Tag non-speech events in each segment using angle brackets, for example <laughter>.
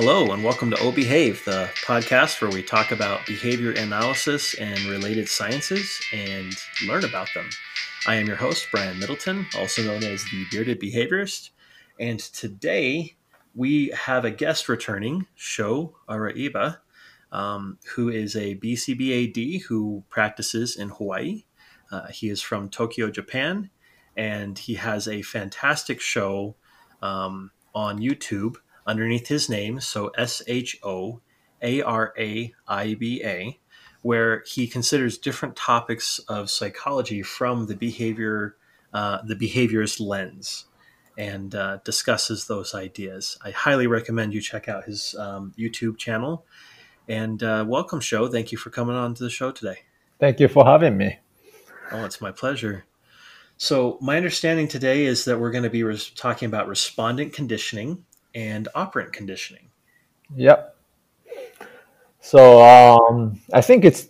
Hello, and welcome to O the podcast where we talk about behavior analysis and related sciences and learn about them. I am your host, Brian Middleton, also known as the Bearded Behaviorist, and today we have a guest returning, Sho Araiba, um, who is a BCBAD who practices in Hawaii. Uh, he is from Tokyo, Japan, and he has a fantastic show um, on YouTube underneath his name, so S H O A R A I B A, where he considers different topics of psychology from the behavior, uh, the behaviorist lens, and uh, discusses those ideas. I highly recommend you check out his um, YouTube channel. And uh, welcome, Sho. Thank you for coming on to the show today. Thank you for having me. Oh, it's my pleasure. So, my understanding today is that we're going to be res- talking about respondent conditioning and operant conditioning. Yep. So um, I think it's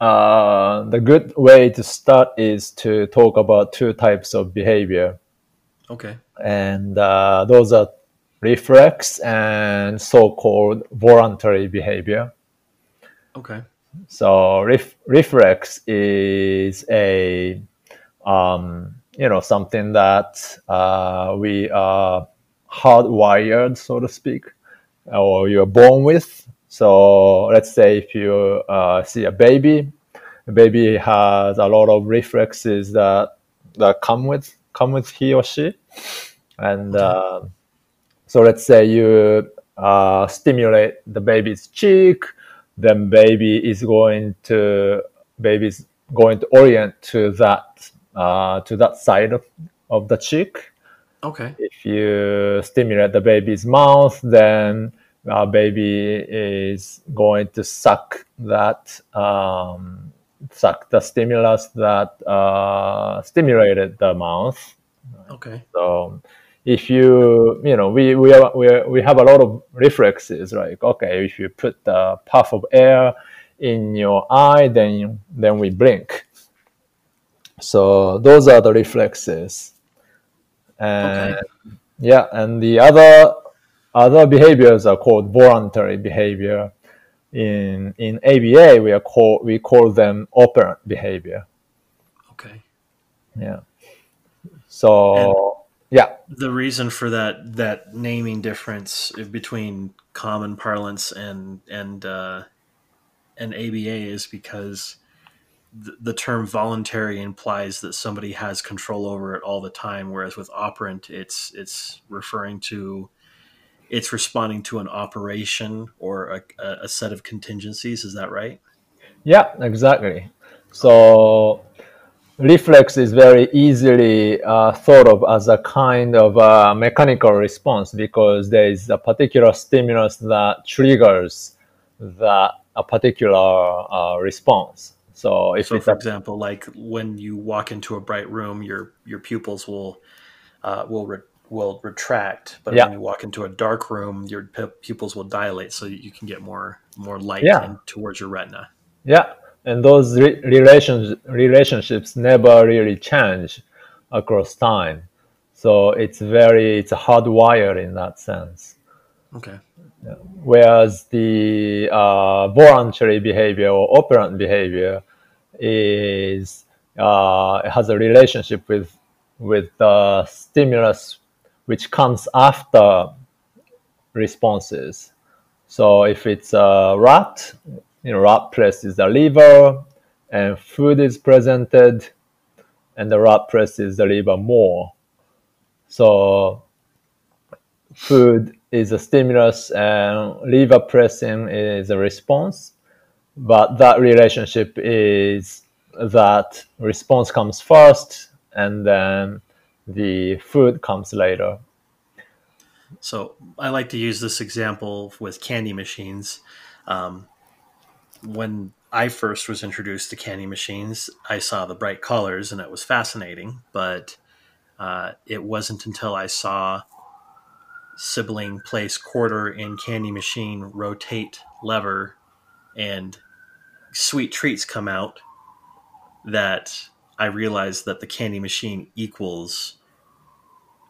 uh, the good way to start is to talk about two types of behavior. Okay. And uh, those are reflex and so-called voluntary behavior. Okay. So ref- reflex is a um, you know something that uh, we are hardwired, so to speak, or you're born with. So let's say if you uh, see a baby, the baby has a lot of reflexes that that come with come with he or she, and uh, so let's say you uh, stimulate the baby's cheek, then baby is going to baby's going to orient to that uh, to that side of, of the cheek Okay. if you stimulate the baby's mouth, then our baby is going to suck that um, suck the stimulus that uh, stimulated the mouth. Okay. So if you you know we we are, we, are, we have a lot of reflexes like okay if you put the puff of air in your eye then then we blink. So those are the reflexes and Okay. yeah and the other other behaviors are called voluntary behavior in in aba we are call we call them operant behavior Okay. yeah so yeah The reason for that that naming difference between common parlance and and uh, and ABA is because the, term voluntary implies that somebody has control over it all the time, whereas with operant, it's it's referring to it's responding to an operation or a, a a set of contingencies. Is that right? yeah exactly so reflex is very easily uh, thought of as a kind of uh, mechanical response because there is a particular stimulus that triggers that a particular uh, response so if So, for example, like when you walk into a bright room, your your pupils will uh, will re- will retract, but Yeah. when you walk into a dark room, your pu- pupils will dilate, so you can get more more light Yeah. in, towards your retina. Yeah, and those re- relations relationships never really change across time. So it's very it's hardwired in that sense. Okay. Whereas the uh, voluntary behavior or operant behavior is uh, has a relationship with with the stimulus which comes after responses. So if it's a rat, you know, rat presses the lever, and food is presented, and the rat presses the lever more. So food is a stimulus, and lever pressing is a response. But that relationship is that response comes first, and then the food comes later. So I like to use this example with candy machines. Um, when I first was introduced to candy machines, I saw the bright colors and it was fascinating. But uh, it wasn't until I saw sibling place quarter in candy machine rotate lever and sweet treats come out that I realized that the candy machine equals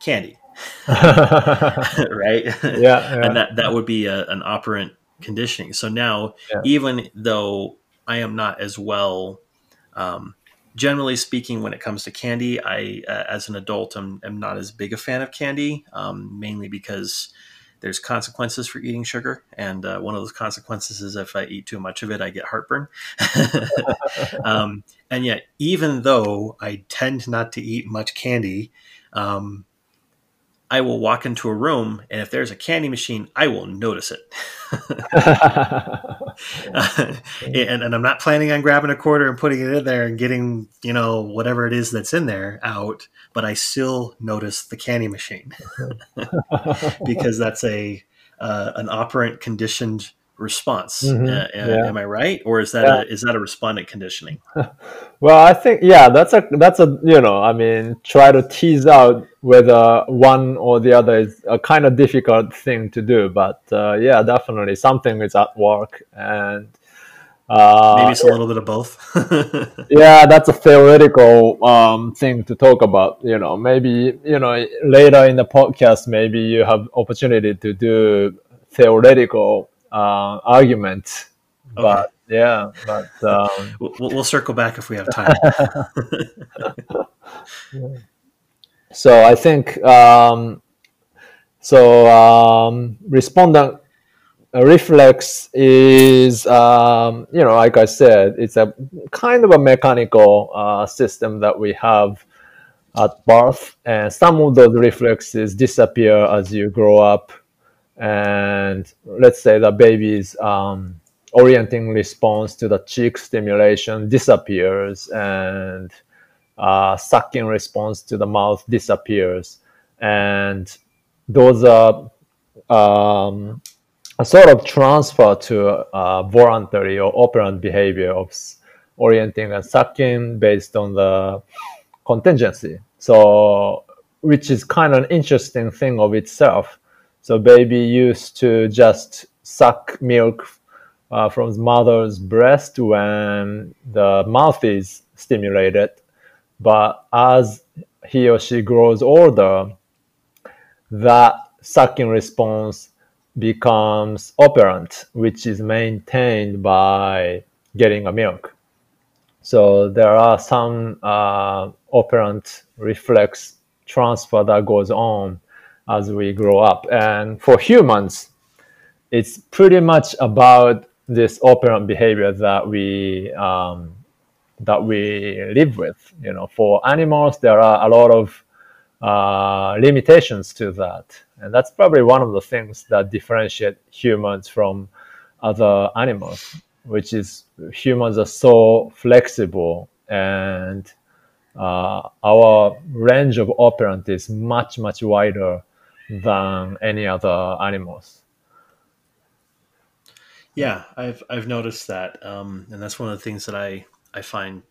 candy. <laughs> <laughs> right? Yeah, <laughs> yeah. and that that would be a, an operant conditioning. So now, Yeah. even though I am not as well, um, generally speaking, when it comes to candy, I uh, as an adult am, am not as big a fan of candy, um, mainly because there's consequences for eating sugar, and uh, one of those consequences is if I eat too much of it, I get heartburn. <laughs> um, and yet, even though I tend not to eat much candy, um, I will walk into a room, and if there's a candy machine, I will notice it. <laughs> <laughs> and, and I'm not planning on grabbing a quarter and putting it in there and getting, you know, whatever it is that's in there out, but I still notice the candy machine <laughs> because that's a uh, an operant conditioned response. Mhm, Uh, uh, yeah. Am I right, or is that Yeah. a, is that a respondent conditioning? <laughs> Well, I think yeah, that's a that's a you know, I mean, try to tease out whether one or the other is a kind of difficult thing to do, but uh, yeah, definitely something is at work, and uh, Maybe it's a little bit of both. <laughs> yeah, that's a theoretical um, thing to talk about. You know, maybe you know later in the podcast, maybe you have opportunity to do theoretical uh, argument, but yeah, but. <laughs> Um, We'll, we'll circle back if we have time. <laughs> <laughs> So I think um, so. Um, respondent reflex is um, you know like I said, it's a kind of a mechanical uh, system that we have at birth, and some of those reflexes disappear as you grow up. And let's say the baby's um, orienting response to the cheek stimulation disappears, and uh, sucking response to the mouth disappears, and those are um, a sort of transfer to uh, voluntary or operant behavior of orienting and sucking based on the contingency. So, which is kind of an interesting thing of itself. So, baby used to just suck milk uh, from mother's breast when the mouth is stimulated but as he or she grows older, that sucking response becomes operant, which is maintained by getting a milk. So there are some uh, operant reflex transfer that goes on as we grow up. And for humans, it's pretty much about this operant behavior that we um, that we live with. You know, for animals, there are a lot of uh, limitations to that, and that's probably one of the things that differentiate humans from other animals, which is humans are so flexible and uh, our range of operant is much much wider than any other animals. Yeah, I've I've noticed that, um, and that's one of the things that I I find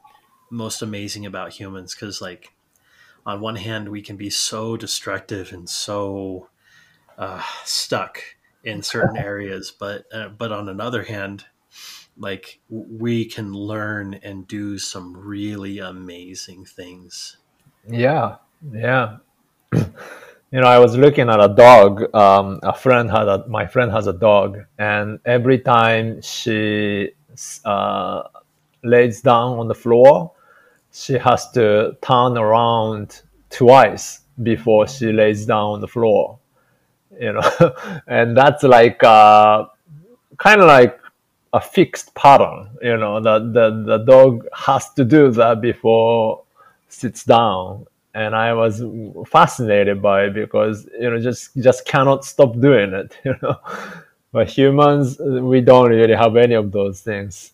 most amazing about humans because, like, on one hand, we can be so destructive and so uh, stuck in certain <laughs> areas, but uh, but on another hand, like we can learn and do some really amazing things. Yeah, yeah. <clears throat> you know, I was looking at a dog. Um, a friend had a my friend has a dog, and every time she uh, lays down on the floor, she has to turn around twice before she lays down on the floor. You know, <laughs> and that's like uh, kind of like a fixed pattern. You know, the, the the dog has to do that before sits down and I was fascinated by it because you know just just cannot stop doing it. <laughs> You know, but humans we don't really have any of those things.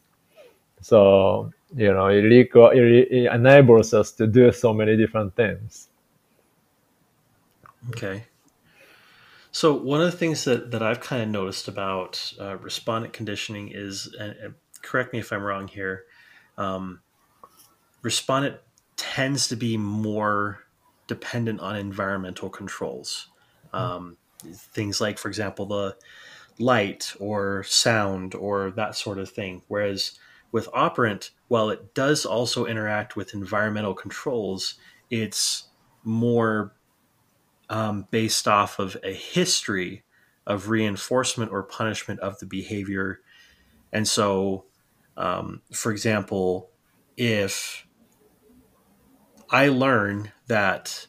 So you know it, it enables us to do so many different things. Okay. So one of the things that, that I've kind of noticed about uh, respondent conditioning is, and, and correct me if I'm wrong here, um, respondent tends to be more dependent on environmental controls. Um, things like, for example, the light or sound or that sort of thing. Whereas with operant, while it does also interact with environmental controls, it's more um, based off of a history of reinforcement or punishment of the behavior. And so, um, for example, if I learn that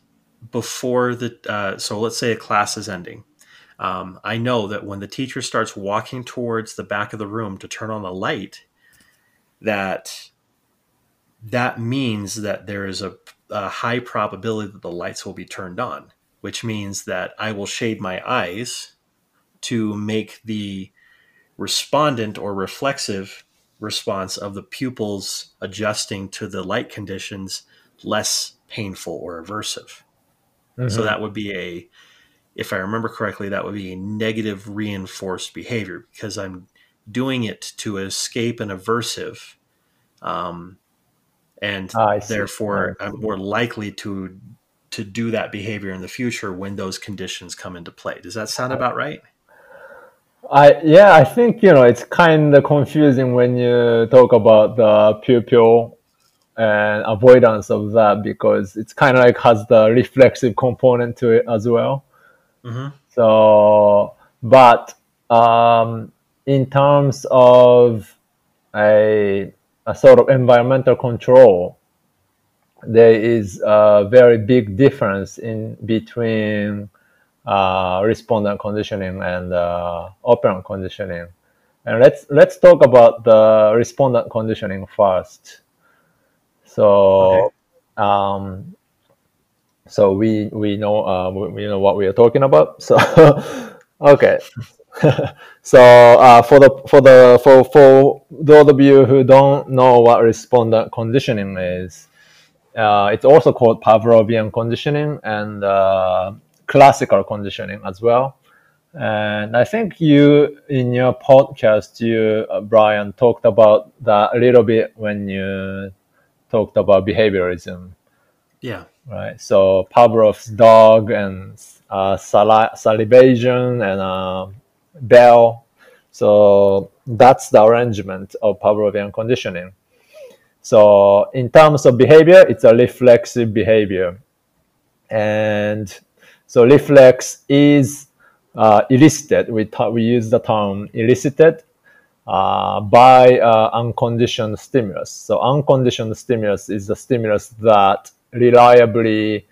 before the, uh, so let's say a class is ending, um, I know that when the teacher starts walking towards the back of the room to turn on the light, that that means that there is a, a high probability that the lights will be turned on, which means that I will shade my eyes to make the respondent or reflexive response of the pupils adjusting to the light conditions less painful or aversive. Mm-hmm. So that would be a, if I remember correctly, that would be a negative reinforced behavior because I'm doing it to escape an aversive, um, and ah, therefore I'm more likely to to do that behavior in the future when those conditions come into play. Does that sound about right? I yeah, I think you know it's kind of confusing when you talk about the pupil and avoidance of that because it's kind of like has the reflexive component to it as well. Mm-hmm. So, but um, in terms of a, a sort of environmental control, there is a very big difference in between uh, respondent conditioning and uh, operant conditioning. And let's let's talk about the respondent conditioning first. So, okay. um, so we we know uh, we, know what we are talking about. <laughs> So, okay. <laughs> so uh, for the for the for for those of you who don't know what respondent conditioning is, uh, it's also called Pavlovian conditioning, and uh, classical conditioning as well. And I think you, in your podcast, you, uh, Brian, talked about that a little bit when you talked about behaviorism. Yeah. Right. So Pavlov's dog and uh, sali- salivation and uh, bell. So that's the arrangement of Pavlovian conditioning. So in terms of behavior, it's a reflexive behavior. And so reflex is uh, elicited. We, ta- we use the term elicited uh, by uh, unconditioned stimulus. So unconditioned stimulus is the stimulus that reliably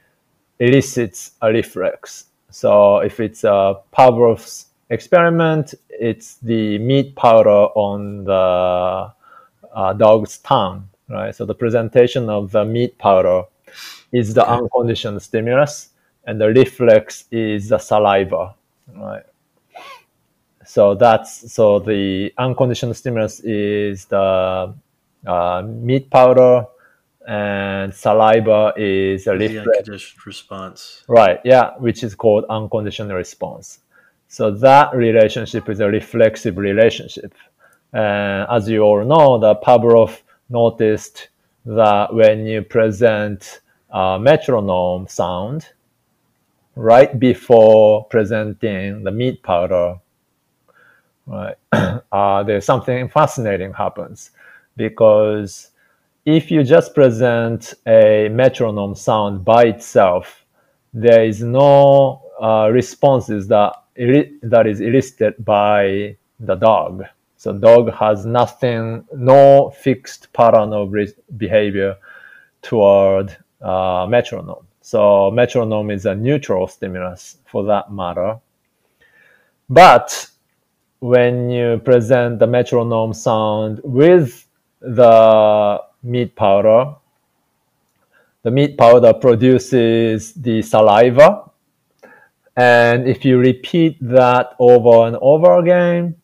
elicits a reflex. So if it's a Pavlov's experiment, it's the meat powder on the uh, dog's tongue, right? So the presentation of the meat powder is the unconditioned stimulus and the reflex is the saliva, right? So that's so the unconditioned stimulus is the uh, meat powder, and saliva is a reflex response. Right, yeah, which is called unconditional response. So that relationship is a reflexive relationship. And as you all know, the Pavlov noticed that when you present a metronome sound, right before presenting the meat powder, right, <clears throat> uh, there's something fascinating happens because if you just present a metronome sound by itself, there is no uh, responses that that is elicited by the dog. So dog has nothing, no fixed pattern of behavior toward uh, metronome. So metronome is a neutral stimulus for that matter. But when you present the metronome sound with the meat powder, the meat powder produces the saliva. And if you repeat that over and over again,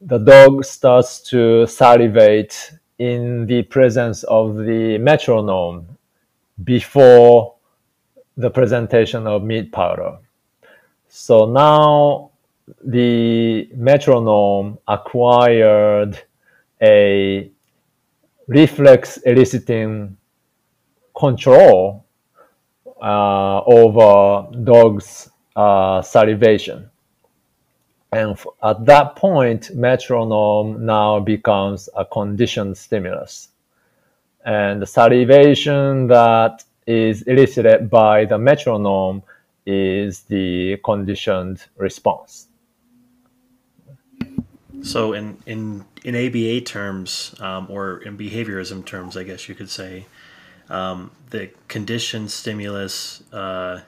the dog starts to salivate in the presence of the metronome before the presentation of meat powder. So now the metronome acquired a reflex eliciting control uh, over dogs' uh, salivation. And at that point, metronome now becomes a conditioned stimulus and the salivation that is elicited by the metronome is the conditioned response. So in in in ABA terms, um, or in behaviorism terms, I guess you could say, um, the conditioned stimulus. Uh,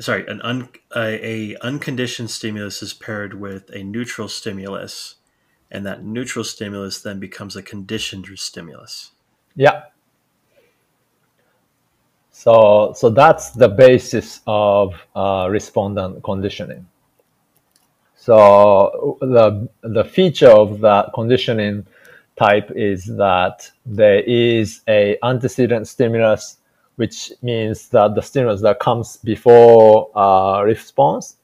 sorry, an un, a, a unconditioned stimulus is paired with a neutral stimulus, and that neutral stimulus then becomes a conditioned stimulus. Yeah. So so that's the basis of uh, respondent conditioning. So the the feature of that conditioning type is that there is a antecedent stimulus, which means that the stimulus that comes before uh, response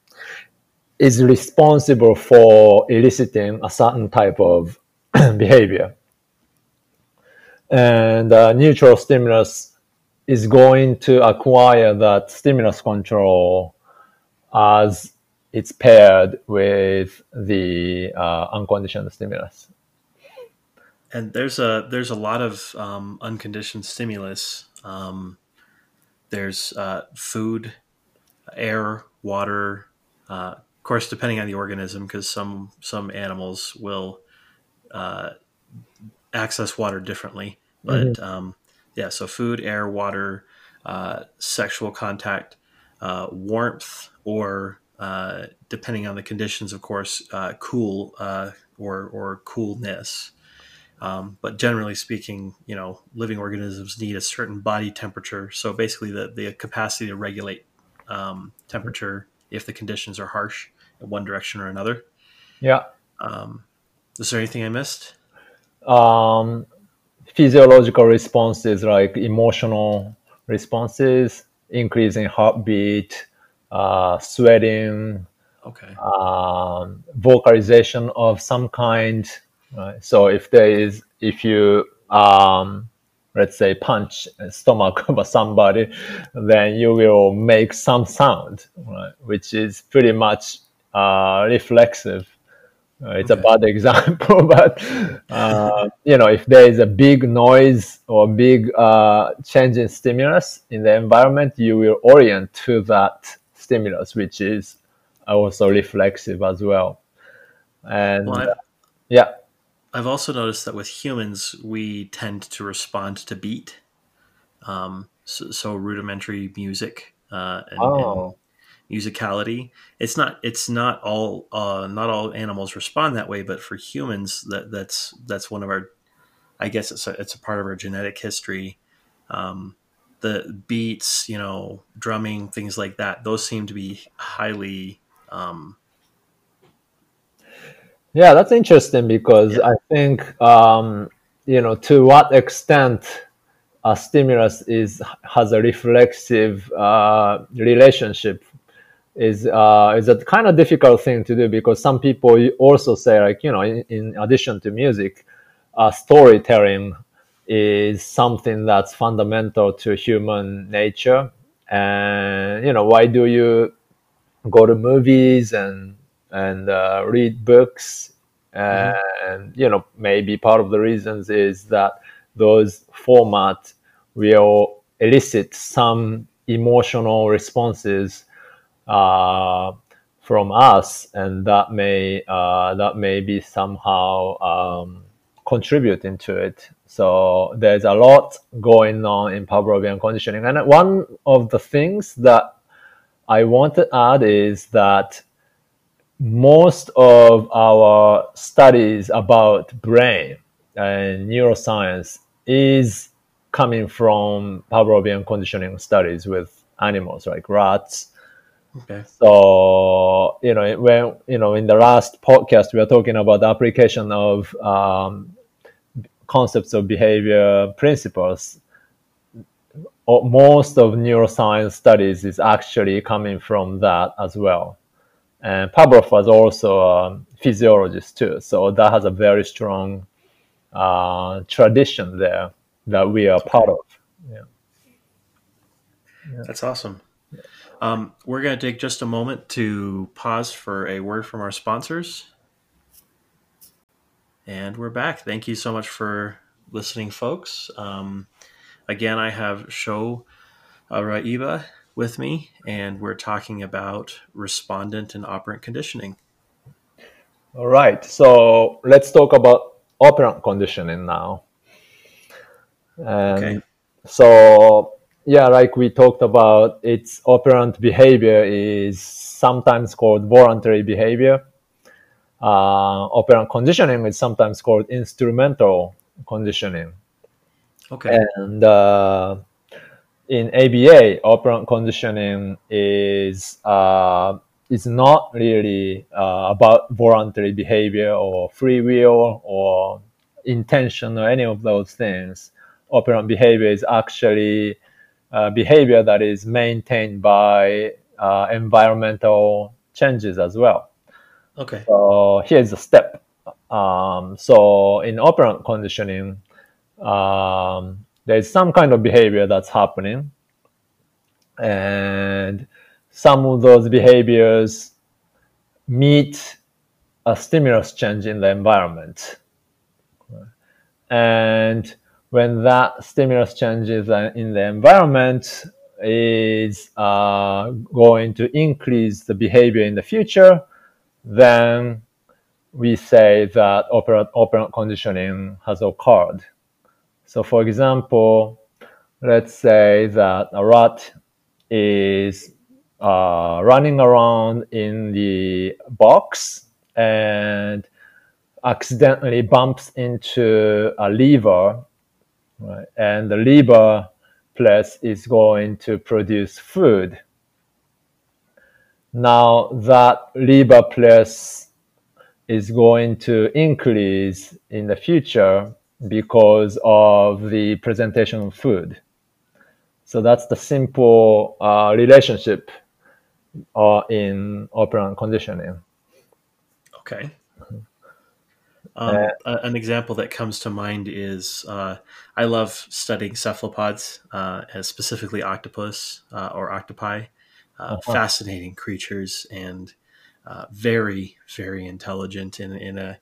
is responsible for eliciting a certain type of <clears throat> behavior. And uh, neutral stimulus is going to acquire that stimulus control as it's paired with the uh, unconditioned stimulus. And there's a there's a lot of um, unconditioned stimulus. Um, there's uh, food, air, water. Uh, of course, depending on the organism, because some some animals will uh, access water differently. But mm-hmm. um, yeah, so food, air, water, uh, sexual contact, uh, warmth, or uh, depending on the conditions, of course, uh, cool uh, or or coolness. Um, but generally speaking, you know, living organisms need a certain body temperature. So basically, the the capacity to regulate um, temperature if the conditions are harsh in one direction or another. Yeah. Um, is there anything I missed? Um, physiological responses like emotional responses, increasing heartbeat, uh, sweating, okay, um, vocalization of some kind. Right? So if there is, if you um, let's say punch stomach <laughs> of somebody, then you will make some sound, right? which is pretty much uh, reflexive. Uh, it's okay. a bad <laughs> example, but uh, you know, if there is a big noise or big uh, change in stimulus in the environment, you will orient to that stimulus, which is also reflexive as well. And well, uh, yeah. I've also noticed that with humans, we tend to respond to beat. Um, so, so, rudimentary music uh, and, oh. and, musicality. It's not. It's not all. Uh, not all animals respond that way, but for humans, that that's that's one of our. I guess it's a, it's a part of our genetic history. Um, the beats, you know, drumming, things like that, those seem to be highly. Um, yeah, that's interesting because yeah. I think, um, you know, to what extent a stimulus is has a reflexive uh, relationship is uh, is a kind of difficult thing to do because some people also say like you know in, in addition to music, uh, storytelling is something that's fundamental to human nature. And you know, why do you go to movies and and uh, read books? And mm-hmm. you know, maybe part of the reasons is that those formats will elicit some emotional responses uh, from us, and that may uh, that may be somehow um, contributing to it. So there's a lot going on in Pavlovian conditioning. And one of the things that I want to add is that most of our studies about brain and neuroscience is coming from Pavlovian conditioning studies with animals like rats. Okay. So you know when you know in the last podcast we were talking about the application of um, concepts of behavior principles, most of neuroscience studies is actually coming from that as well. And Pavlov was also a physiologist too, so that has a very strong uh, tradition there that we are part of. Yeah. yeah. That's awesome. Um, we're going to take just a moment to pause for a word from our sponsors. And we're back. Thank you so much for listening, folks. Um, again, I have Sho Araiba with me, and we're talking about respondent and operant conditioning. All right, so let's talk about operant conditioning now. And okay. So yeah, like we talked about, its operant behavior is sometimes called voluntary behavior. Uh, operant conditioning is sometimes called instrumental conditioning. Okay. And uh, in ABA, operant conditioning is uh, is not really uh, about voluntary behavior or free will or intention or any of those things. Operant behavior is actually uh, behavior that is maintained by uh, environmental changes as well. Okay. So here's a step. Um, so in operant conditioning, um, there's some kind of behavior that's happening, and some of those behaviors meet a stimulus change in the environment. And when that stimulus changes in the environment is uh, going to increase the behavior in the future, then we say that operant, operant conditioning has occurred. So for example, let's say that a rat is uh, running around in the box and accidentally bumps into a lever right? and the lever press is going to produce food. Now that lever press is going to increase in the future because of the presentation of food. So that's the simple uh, relationship uh, in operant conditioning. Okay. Um, uh, an example that comes to mind is uh, I love studying cephalopods, uh, specifically octopus uh, or octopi. Uh, uh-huh. Fascinating creatures and uh, very, very intelligent in, in a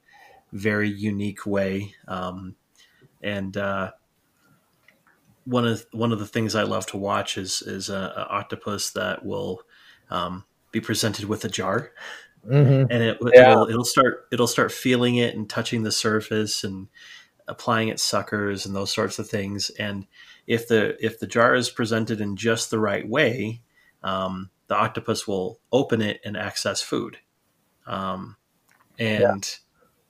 very unique way. Um, and one of one of the things I love to watch is is an octopus that will um, be presented with a jar mm-hmm. and it, yeah. it'll, it'll start it'll start feeling it and touching the surface and applying its suckers and those sorts of things. And if the if the jar is presented in just the right way, um, the octopus will open it and access food. Um, and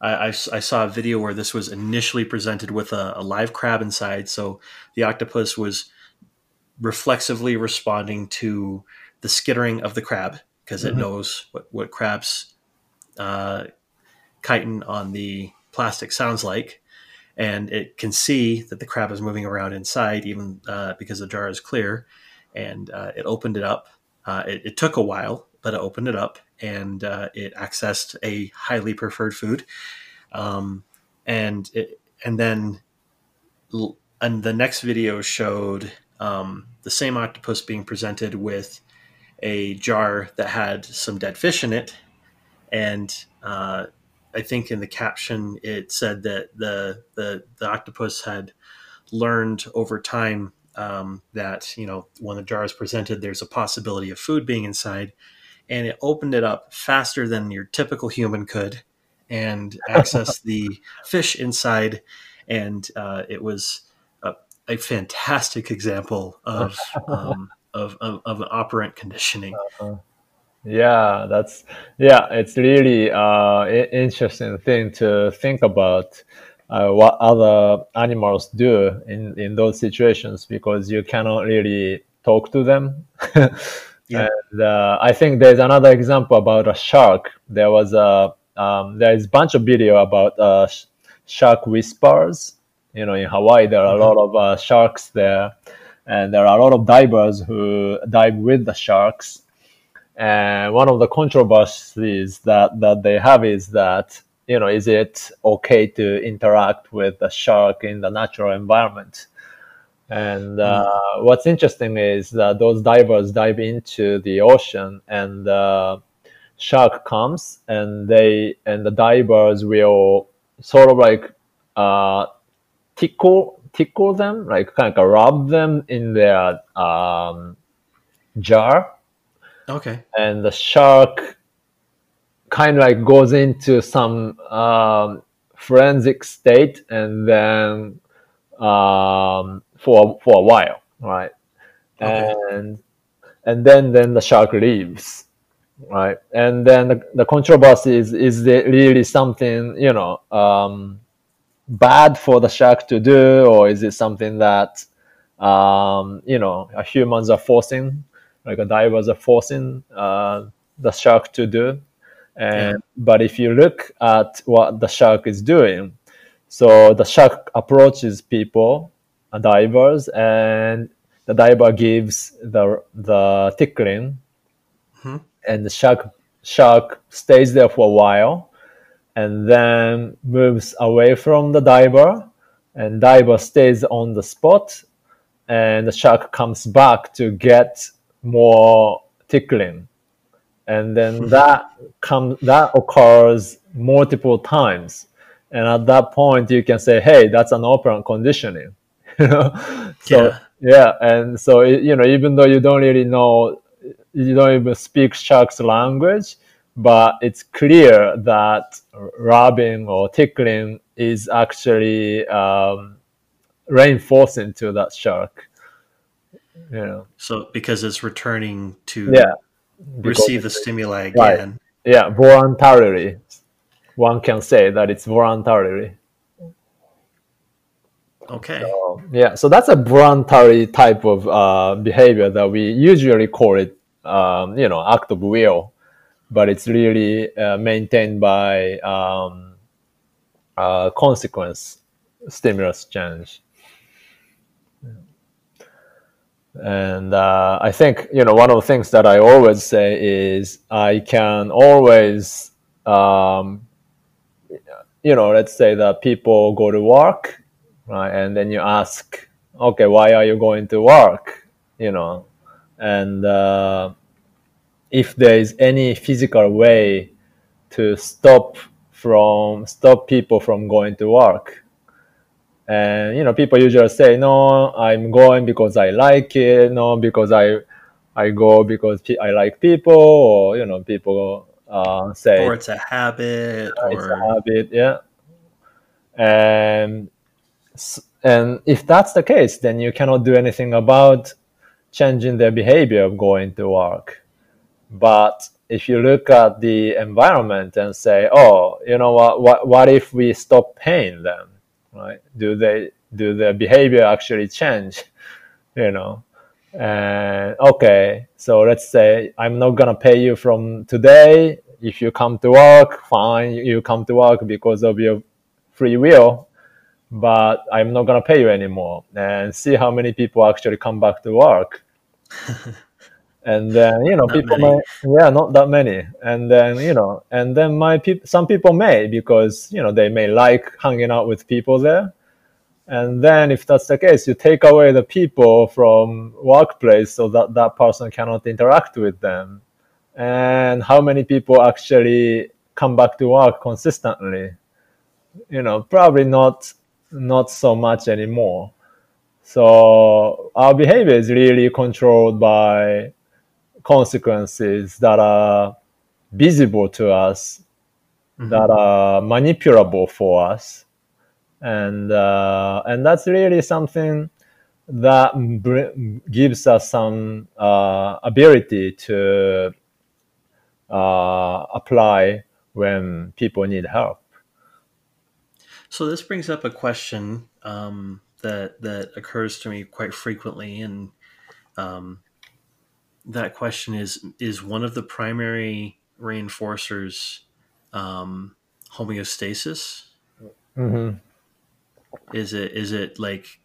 yeah. I, I, I, saw a video where this was initially presented with a, a live crab inside, so the octopus was reflexively responding to the skittering of the crab because mm-hmm. it knows what what crabs uh, chitin on the plastic sounds like, and it can see that the crab is moving around inside, even uh, because the jar is clear. And uh, it opened it up. Uh, it, it, took a while, but it opened it up and uh, it accessed a highly preferred food. Um, and it, and then and the next video showed um, the same octopus being presented with a jar that had some dead fish in it, and uh, I think in the caption it said that the the, the octopus had learned over time um, that you know when the jar is presented, there's a possibility of food being inside, and it opened it up faster than your typical human could, and <laughs> access the fish inside, and uh, it was a, a, fantastic example of um, <laughs> of, of, of operant conditioning. Uh-huh. Yeah, that's yeah. It's really uh, interesting thing to think about uh, what other animals do in in those situations because you cannot really talk to them. <laughs> yeah. And uh, I think there's another example about a shark. There was a um, there is a bunch of video about uh, sh- shark whispers. You know, in Hawaii there are mm-hmm. a lot of uh, sharks there and there are a lot of divers who dive with the sharks. And one of the controversies that, that they have is that, you know, is it okay to interact with the shark in the natural environment? And uh, mm. what's interesting is that those divers dive into the ocean and the shark comes and they and the divers will sort of like uh, tickle tickle them, like kind of rub them in their um, jar, Okay. and the shark kind of like goes into some um, forensic state, and then um, for for a while, right? Okay. And and then then the shark leaves, right? And then the, the controversy is is it really something you know um, bad for the shark to do, or is it something that um, you know humans are forcing, like divers are forcing uh, the shark to do? And but if you look at what the shark is doing, so the shark approaches people, uh, divers, and the diver gives the the tickling, Mhm. and the shark shark stays there for a while, and then moves away from the diver, and diver stays on the spot, and the shark comes back to get more tickling, and then that comes that occurs multiple times, and at that point you can say, hey, that's an operant conditioning, <laughs> you know, so Yeah. yeah, and so it, you know, even though you don't really know, you don't even speak shark's language, but it's clear that rubbing or tickling is actually um, reinforcing to that shark. You know, So because it's returning to yeah, receive the stimuli Right. again. yeah, voluntarily. One can say that it's voluntarily. Okay. So, yeah, so that's a voluntary type of uh, behavior that we usually call it, um, you know, act of will, but it's really uh, maintained by um, uh, consequence stimulus change. And uh, I think you know one of the things that I always say is I can always, um, you know, let's say that people go to work right? And then you ask, okay, why are you going to work? You know, and uh, if there is any physical way to stop from stop people from going to work, and you know, people usually say, no, I'm going because I like it, no, because I I go because I like people, or you know, people uh, say Or it's a habit it's a habit, yeah. And and if that's the case, then you cannot do anything about changing their behavior of going to work. But if you look at the environment and say, oh, you know what, what, what if we stop paying them, right? Do they do their behavior actually change? <laughs> You know, and okay, so let's say I'm not gonna pay you from today. If you come to work, fine, you come to work because of your free will, but I'm not gonna pay you anymore. And see how many people actually come back to work. <laughs> and then you know Not people many. may yeah not that many. And then you know and then my peop- some people may because you know they may like hanging out with people there. And then if that's the case you take away the people from workplace so that that person cannot interact with them. And how many people actually come back to work consistently? You know probably not not so much anymore. So our behavior is really controlled by consequences that are visible to us Mhm. that are manipulable for us and uh, and that's really something that br- gives us some uh, ability to uh, apply when people need help So this brings up a question um, that that occurs to me quite frequently, and um, that question is: Is one of the primary reinforcers um, homeostasis? hmm Is it is it like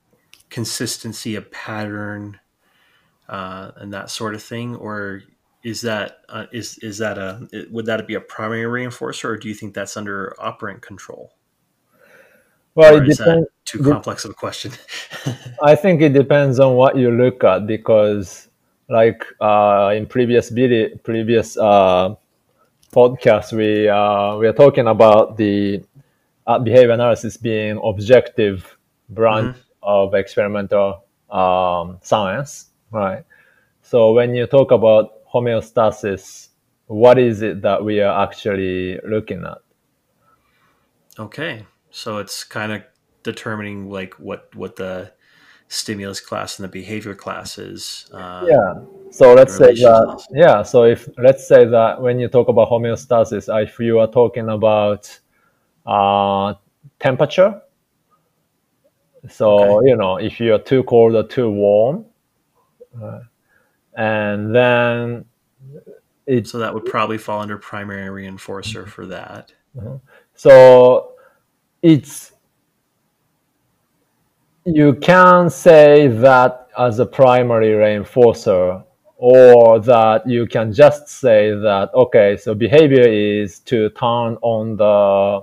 consistency, a pattern, uh, and that sort of thing, or is that uh, is is that a would that be a primary reinforcer, or do you think that's under operant control? well or it depends too complex of a question? <laughs> I think it depends on what you look at because, like uh, in previous video, previous uh, podcast, we uh, we are talking about the uh, behavior analysis being objective branch of experimental um, science, right? So when you talk about homeostasis, what is it that we are actually looking at? Okay, so it's kind of determining like what what the stimulus class and the behavior classes. Uh, yeah. So let's say that yeah. So if let's say that when you talk about homeostasis, if you are talking about uh, temperature, so okay. you know if you're too cold or too warm, uh, and then it so that would probably fall under primary reinforcer for that. Uh-huh. So it's you can say that as a primary reinforcer or that you can just say that okay so behavior is to turn on the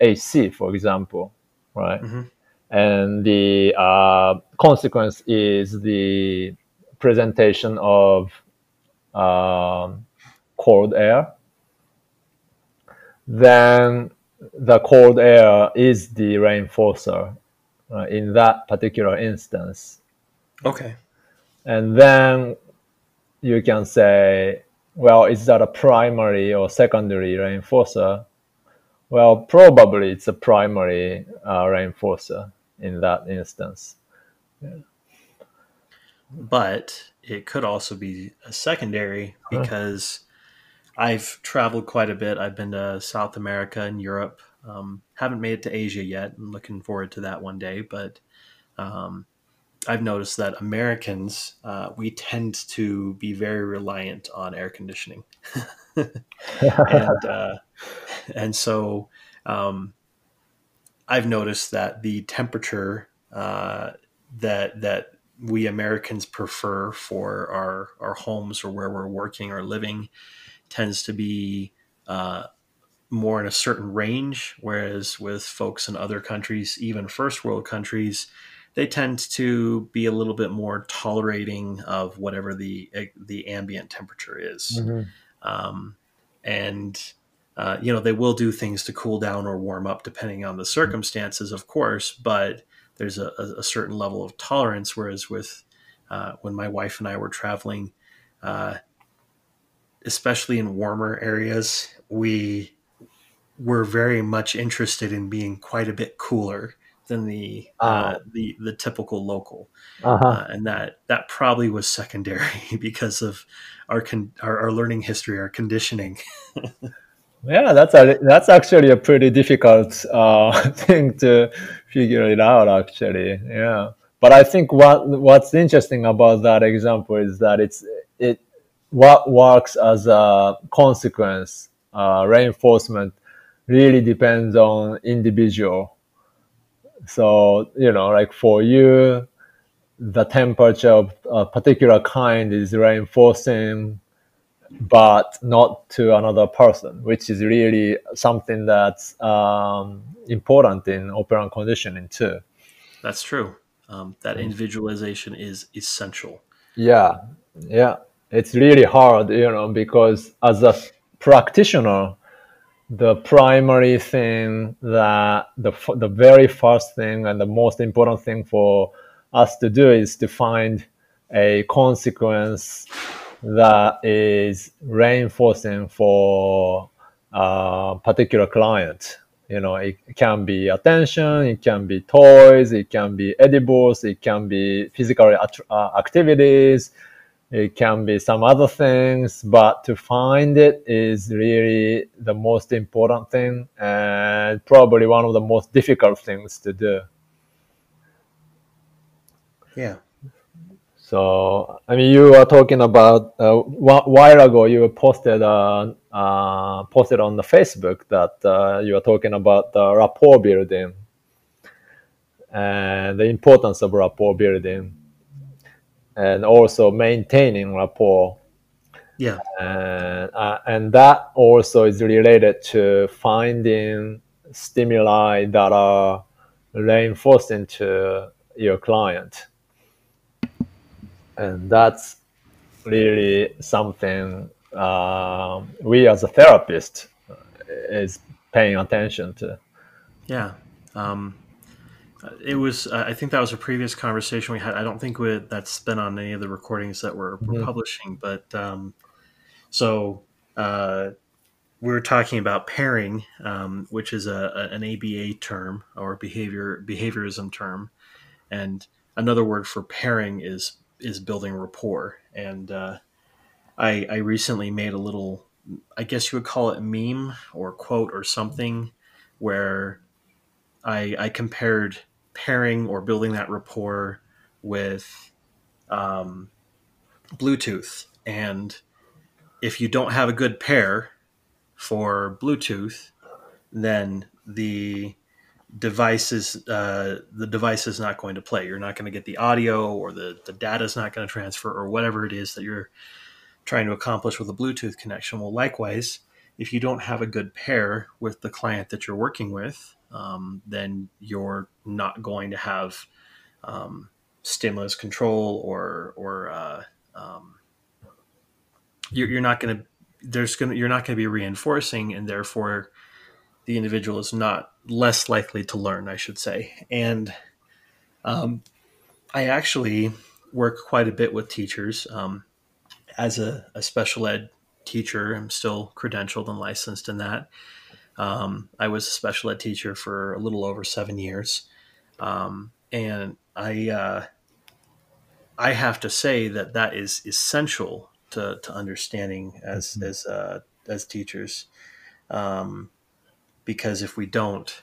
ac for example right? Mm-hmm. and the uh, consequence is the presentation of um, cold air. Then the cold air is the reinforcer uh, in that particular instance. Okay. And then you can say, well, is that a primary or secondary reinforcer? Well, probably it's a primary uh, reinforcer in that instance. Yeah. But it could also be a secondary because I've traveled quite a bit. I've been to South America and Europe um, haven't made it to Asia yet. I'm looking forward to that one day, but um, I've noticed that Americans uh, we tend to be very reliant on air conditioning, <laughs> and uh, and so um, I've noticed that the temperature uh, that that we Americans prefer for our our homes or where we're working or living tends to be uh, more in a certain range, whereas with folks in other countries, even first world countries, they tend to be a little bit more tolerating of whatever the the ambient temperature is, mm-hmm. um, and uh, you know they will do things to cool down or warm up depending on the circumstances, of course. But there's a, a certain level of tolerance. Whereas with uh, when my wife and I were traveling, uh, especially in warmer areas, we were very much interested in being quite a bit cooler than the uh, uh, the the typical local, uh-huh. uh, and that that probably was secondary <laughs> because of our, con- our, our learning history, our conditioning. <laughs> yeah, that's a, that's actually a pretty difficult uh, <laughs> thing to figure it out. Actually, yeah. But I think what what's interesting about that example is that it's it what works as a consequence uh, reinforcement really depends on individual. So, you know, like for you, the temperature of a particular kind is reinforcing, but not to another person, which is really something that's um, important in operant conditioning too. That's true. Um, that individualization is essential. Yeah, yeah, it's really hard, you know, because as a practitioner, the primary thing that the, the very first thing and the most important thing for us to do is to find a consequence that is reinforcing for a particular client. You know, it can be attention, it can be toys, it can be edibles, it can be physical uh, activities, it can be some other things, but to find it is really the most important thing and probably one of the most difficult things to do. Yeah. So, I mean, you were talking about uh, a while ago. You posted uh, uh, posted on the Facebook that uh, you were talking about the rapport building and the importance of rapport building and also maintaining rapport. Yeah. And, uh, and that also is related to finding stimuli that are reinforcing to your client. And that's really something uh, we as a therapist is paying attention to. Yeah. Um, It was. Uh, I think that was a previous conversation we had. I don't think we, that's been on any of the recordings that we're, we're Mhm. publishing. But um, so uh, we were talking about pairing, um, which is a, a, an ABA term or behavior behaviorism term, and another word for pairing is is building rapport. And uh, I, I recently made a little, I guess you would call it meme or quote or something, where I, I compared pairing or building that rapport with um, Bluetooth. And if you don't have a good pair for Bluetooth, then the device is uh, the device is not going to play. You're not going to get the audio, or the the data is not going to transfer, or whatever it is that you're trying to accomplish with a Bluetooth connection. Well, likewise, if you don't have a good pair with the client that you're working with, um, then you're not going to have um, stimulus control or or uh, um, you're, you're not going to there's going to you're not going to be reinforcing and therefore the individual is not less likely to learn i should say. And um, i actually work quite a bit with teachers. Um, as a, a, special ed teacher i'm still credentialed and licensed in that um, i was a special ed teacher for a little over seven years um, and i uh, i have to say that that is essential to, to understanding as mm-hmm. as uh, as teachers, um, because if we don't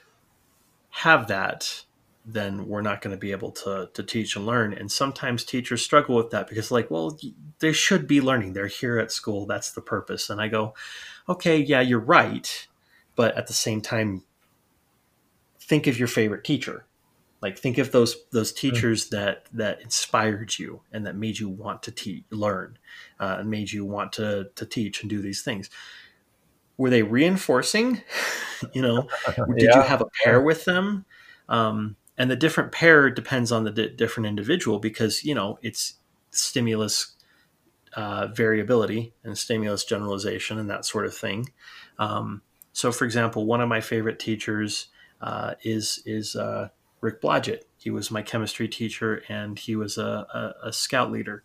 have that, then we're not going to be able to to teach and learn. And sometimes teachers struggle with that because, like, well, they should be learning. They're here at school. That's the purpose. And I go, okay, yeah, you're right, but at the same time, think of your favorite teacher like think of those those hmm. teachers mm-hmm. that that inspired you and that made you want to learn uh, and made you want to to teach and do these things were they reinforcing <laughs> you know <laughs> did yeah. you have a pair with them um, and the different pair depends on the di- different individual because you know it's stimulus uh, variability and stimulus generalization and that sort of thing um, so for example one of my favorite teachers uh, is is uh, Rick Blodgett. He was my chemistry teacher, and he was a, a, a scout leader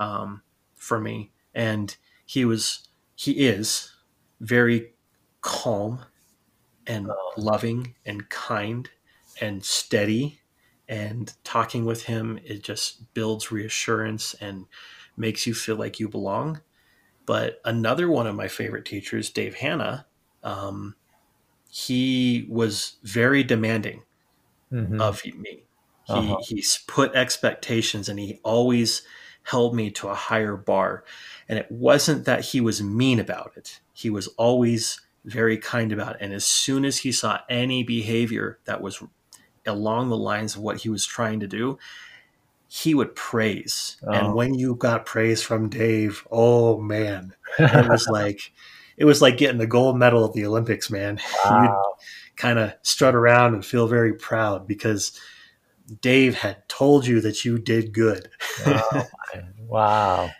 um, for me. And he was, he is very calm and oh. loving and kind and steady. And talking with him, it just builds reassurance and makes you feel like you belong. But another one of my favorite teachers, Dave Hanna, um, he was very demanding mm-hmm. of me. He, uh-huh. he's put expectations and he always held me to a higher bar. And it wasn't that he was mean about it. He was always very kind about it. And as soon as he saw any behavior that was along the lines of what he was trying to do, he would praise. And oh. when you got praise from Dave, oh man, it was <laughs> like it was like getting the gold medal at the Olympics, man. <laughs> Wow kind of strut around and feel very proud because Dave had told you that you did good. wow. wow.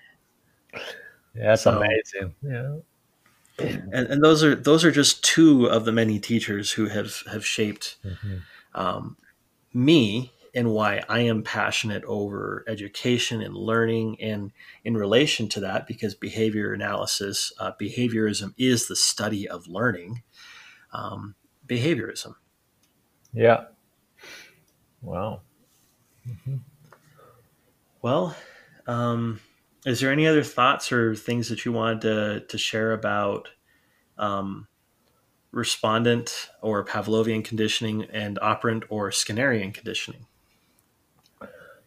That's so, amazing. Yeah. And, and, those are those are just two of the many teachers who have have shaped mm-hmm. um, me and why I am passionate over education and learning and in relation to that because behavior analysis uh, behaviorism is the study of learning um, behaviorism. Yeah. Wow. Mm-hmm. Well, um, is there any other thoughts or things that you wanted to, to share about um, respondent or Pavlovian conditioning and operant or Skinnerian conditioning?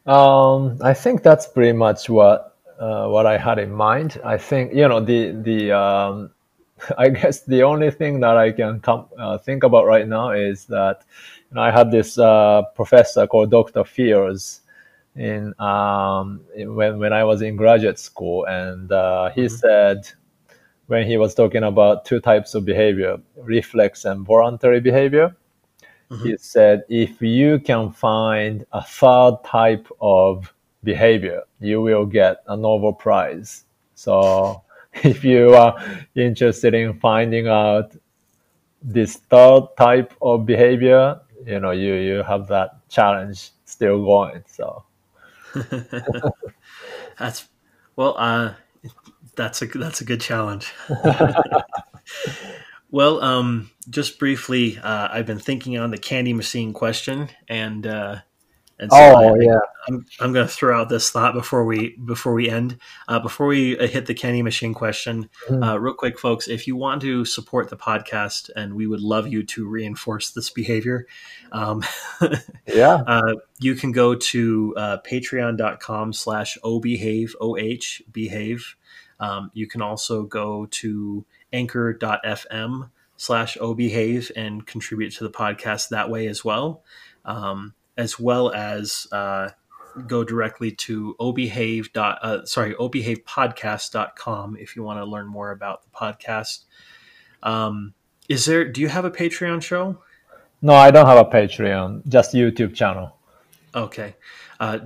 Um, I think that's pretty much what uh, what I had in mind. I think you know the the um, <laughs> I guess the only thing that I can come, uh, think about right now is that you know, I had this uh, professor called Dr. Fears in, um, in, when when I was in graduate school, and uh, he mm-hmm. said when he was talking about two types of behavior, reflex and voluntary behavior. Mm-hmm. He said, if you can find a third type of behavior, you will get a Nobel Prize. So <laughs> if you are interested in finding out this third type of behavior, you know you you have that challenge still going. So <laughs> that's well, uh, that's a that's a good challenge. <laughs> well, um, just briefly, uh, I've been thinking on the candy machine question, and uh, and so oh I, yeah, I'm, I'm going to throw out this thought before we before we end. Uh, before we uh, hit the candy machine question, mm. uh, real quick, folks, if you want to support the podcast, and we would love you to reinforce this behavior, um, <laughs> yeah, uh, you can go to uh, Patreon.com/slash ohbehave o h behave. Um, you can also go to Anchor.fm slash ohbehave and contribute to the podcast that way as well. Um, as well as uh, go directly to ohbehave. Uh, sorry, ohbehavepodcast.com if you want to learn more about the podcast. Um, is there? Do you have a Patreon show? No, I don't have a Patreon. Just YouTube channel. Okay. Uh,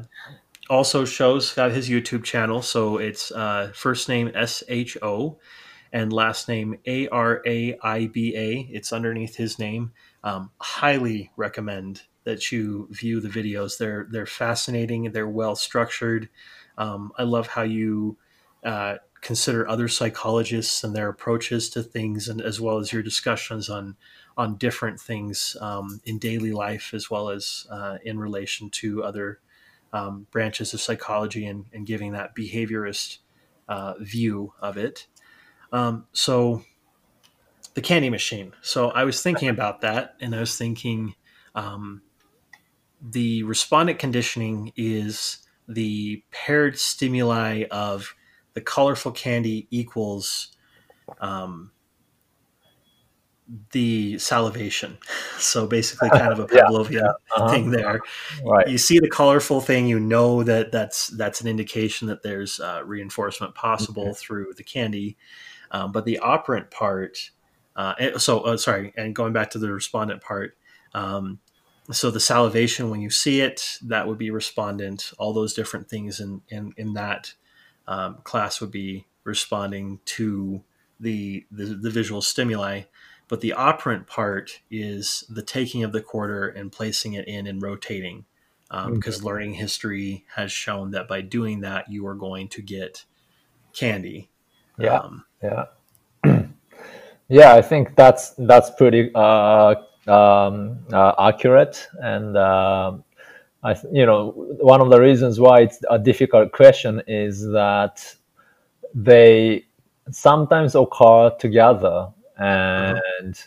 also, Sho's got his YouTube channel, so it's uh, first name S H O and last name A R A I B A. It's underneath his name. Um, highly recommend that you view the videos. They're they're fascinating. They're well structured. Um, I love how you uh, consider other psychologists and their approaches to things, and as well as your discussions on on different things um, in daily life, as well as uh, in relation to other um, branches of psychology, and, and giving that behaviorist uh, view of it. Um, so the candy machine. So I was thinking about that, and I was thinking um, the respondent conditioning is the paired stimuli of the colorful candy equals um, the salivation. <laughs> So basically, kind of a <laughs> Pavlovian yeah, yeah. Uh-huh. thing there. Right. You see the colorful thing, you know that that's that's an indication that there's uh, reinforcement possible okay. through the candy. Um, but the operant part, uh, so uh, sorry, and going back to the respondent part, um, so the salivation when you see it that would be respondent. All those different things in in, in that um, class would be responding to the, the, the visual stimuli. But the operant part is the taking of the quarter and placing it in and rotating um, because okay. learning history has shown that by doing that you are going to get candy. Yeah. Um, yeah. <clears throat> Yeah i think that's that's pretty uh, um, uh, accurate. And uh, I, you know one of the reasons why it's a difficult question is that they sometimes occur together. And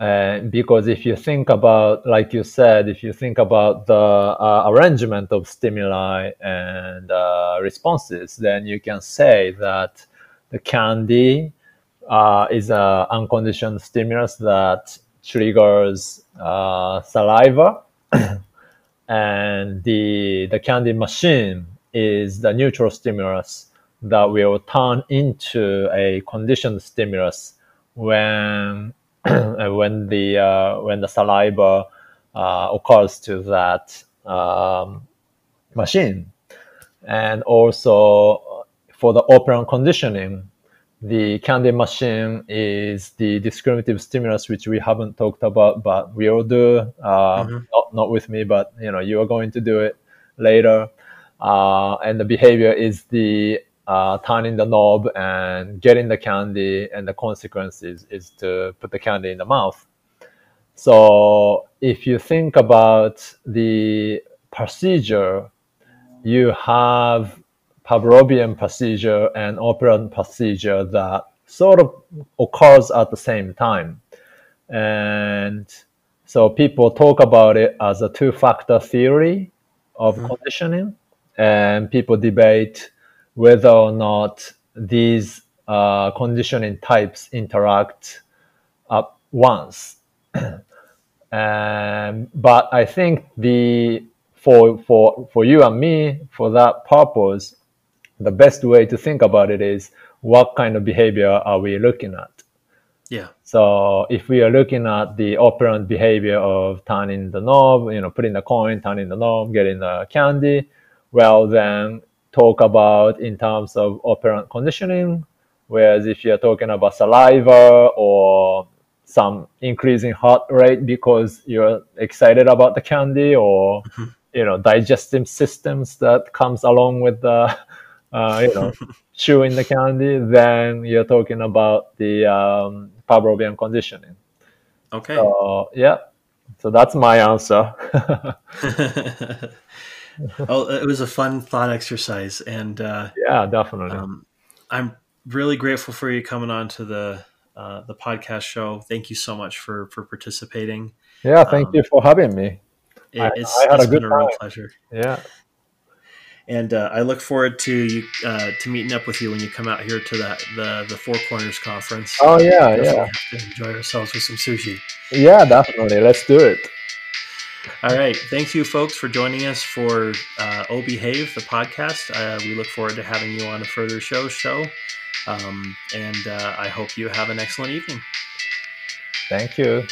uh, because if you think about like you said if you think about the uh, arrangement of stimuli and uh, responses then you can say that the candy uh, is an unconditioned stimulus that triggers uh, saliva, <clears throat> and the the candy machine is the neutral stimulus that will turn into a conditioned stimulus when <clears throat> when the uh, when the saliva uh, occurs to that um, machine, and also for the operant conditioning, the candy machine is the discriminative stimulus, which we haven't talked about, but we will do. Uh, mm-hmm. not, not with me, but you know, you are going to do it later. Uh, and the behavior is the uh, turning the knob and getting the candy, and the consequence is, is to put the candy in the mouth. So if you think about the procedure, you have Pavlovian procedure and operant procedure that sort of occurs at the same time. And so people talk about it as a two factor theory of mm-hmm. conditioning, and people debate whether or not these uh, conditioning types interact at once. <clears throat> um, but I think the for for for you and me for that purpose, the best way to think about it is what kind of behavior are we looking at? Yeah. So if we are looking at the operant behavior of turning the knob, you know, putting the coin, turning the knob, getting the candy, well, then talk about in terms of operant conditioning. Whereas if you're talking about saliva or some increasing heart rate because you're excited about the candy or Mm-hmm. you know digestive systems that comes along with the uh, you know <laughs> chewing the candy then you're talking about the um, pavlovian conditioning. Okay. so yeah. So that's my answer. <laughs> Oh, it was a fun thought exercise, and uh, yeah definitely. um, I'm really grateful for you coming on to the uh, the podcast show. Thank you so much for for participating. yeah thank um, you for having me. It, I- it's, I had it's a good been a real pleasure, yeah and uh, I look forward to you uh, to meeting up with you when you come out here to that the the Four Corners conference. oh yeah yeah to enjoy ourselves with some sushi. yeah definitely let's do it All right. Thank you, folks, for joining us for uh, Behave, the podcast. Uh, we look forward to having you on a further show. Sho, um, and uh, I hope you have an excellent evening. thank you